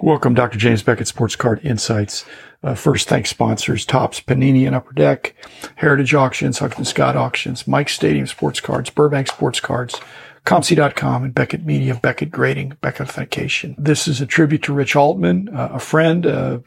Welcome, Dr. James Beckett, Sports Card Insights. Uh, first, thanks sponsors, Topps, Panini and Upper Deck, Heritage Auctions, Huggins Scott Auctions, Mike Stadium Sports Cards, Burbank Sports Cards, ComC.com, and Beckett Media, Beckett Grading, Beckett Authentication. This is a tribute to Rich Altman, uh, a friend, uh,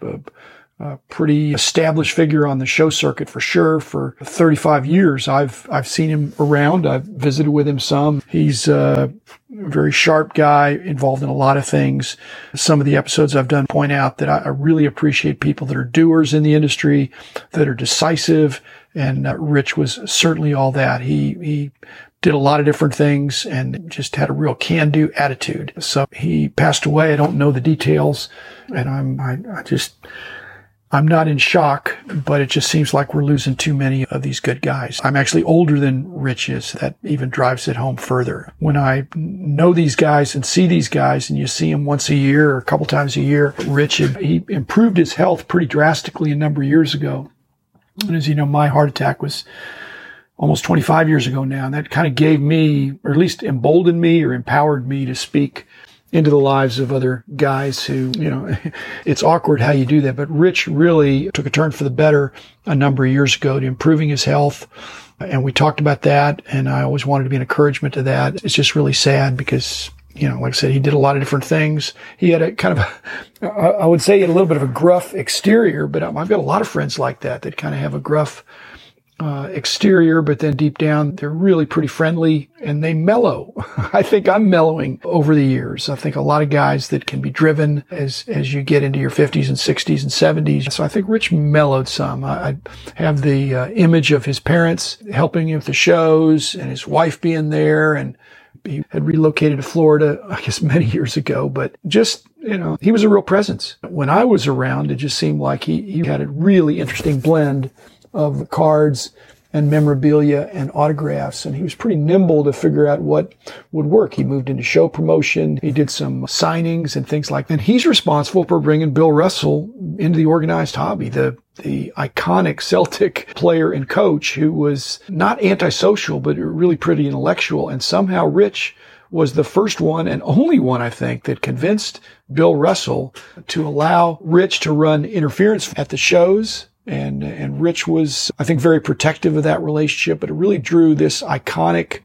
a pretty established figure on the show circuit for sure. For 35 years, I've I've seen him around. I've visited with him some. He's a very sharp guy, involved in a lot of things. Some of the episodes I've done point out that I, really appreciate people that are doers in the industry, that are decisive. And uh, Rich was certainly all that. He he did a lot of different things and just had a real can-do attitude. So he passed away. I don't know the details, and I'm I, I just I'm not in shock, but it just seems like we're losing too many of these good guys. I'm actually older than Rich is. That even drives it home further. When I know these guys and see these guys and you see them once a year or a couple times a year, Rich, he improved his health pretty drastically a number of years ago. And as you know, my heart attack was almost 25 years ago now. And that kind of gave me, or at least emboldened me or empowered me to speak into the lives of other guys who, you know, it's awkward how you do that. But Rich really took a turn for the better a number of years ago to improving his health. And we talked about that. And I always wanted to be an encouragement to that. It's just really sad because, you know, like I said, he did a lot of different things. He had a kind of, I would say, he had a little bit of a gruff exterior, but I've got a lot of friends like that that kind of have a gruff uh, exterior, but then deep down, they're really pretty friendly and they mellow. I think I'm mellowing over the years. I think a lot of guys that can be driven as, as you get into your 50s and 60s and 70s. So I think Rich mellowed some. I, I have the uh, image of his parents helping him with the shows and his wife being there and he had relocated to Florida, I guess many years ago, but just, you know, he was a real presence. When I was around, it just seemed like he, he had a really interesting blend of cards and memorabilia and autographs. And he was pretty nimble to figure out what would work. He moved into show promotion. He did some signings and things like that. And he's responsible for bringing Bill Russell into the organized hobby, the the iconic Celtic player and coach who was not antisocial, but really pretty intellectual. And somehow Rich was the first one and only one, I think, that convinced Bill Russell to allow Rich to run interference at the shows and, and Rich was, I think, very protective of that relationship, but it really drew this iconic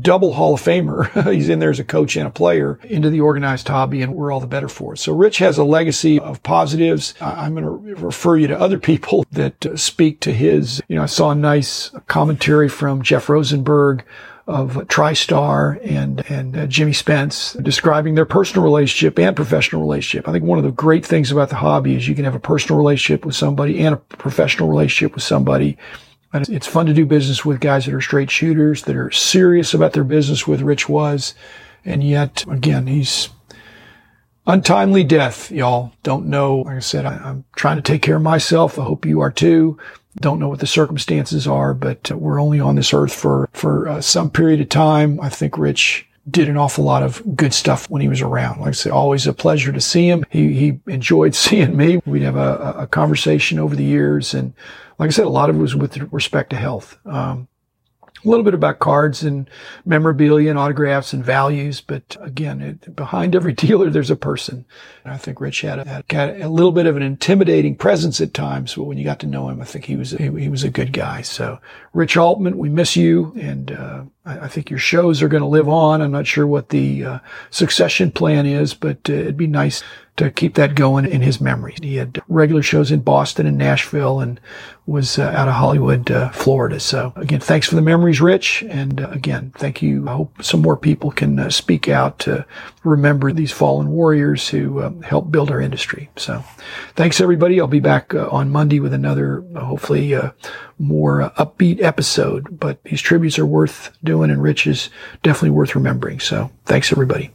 double Hall of Famer. He's in there as a coach and a player into the organized hobby, and we're all the better for it. So Rich has a legacy of positives. I'm going to refer you to other people that uh, speak to his. You know, I saw a nice commentary from Jeff Rosenberg of TriStar and and uh, Jimmy Spence describing their personal relationship and professional relationship. I think one of the great things about the hobby is you can have a personal relationship with somebody and a professional relationship with somebody. And it's fun to do business with guys that are straight shooters, that are serious about their business with Rich was. And yet, again, he's untimely death, y'all. Don't know. Like I said, I, am trying to take care of myself. I hope you are too. Don't know what the circumstances are, but we're only on this earth for, for uh, some period of time. I think Rich did an awful lot of good stuff when he was around. Like I said, always a pleasure to see him. He, he enjoyed seeing me. We'd have a, a conversation over the years. And like I said, a lot of it was with respect to health. Um, a little bit about cards and memorabilia and autographs and values. But again, it, behind every dealer, there's a person. And I think Rich had a, had a, little bit of an intimidating presence at times, but when you got to know him, I think he was, he, he was a good guy. So Rich Altman, we miss you. And, uh, I, I think your shows are going to live on. I'm not sure what the uh, succession plan is, but uh, it'd be nice to keep that going in his memory. He had regular shows in Boston and Nashville and was uh, out of Hollywood, uh, Florida. So again, thanks for the memories, Rich. And uh, again, thank you. I hope some more people can uh, speak out to remember these fallen warriors who uh, helped build our industry. So thanks everybody. I'll be back uh, on Monday with another, hopefully, more upbeat episode, but these tributes are worth and Rich is definitely worth remembering. So thanks everybody.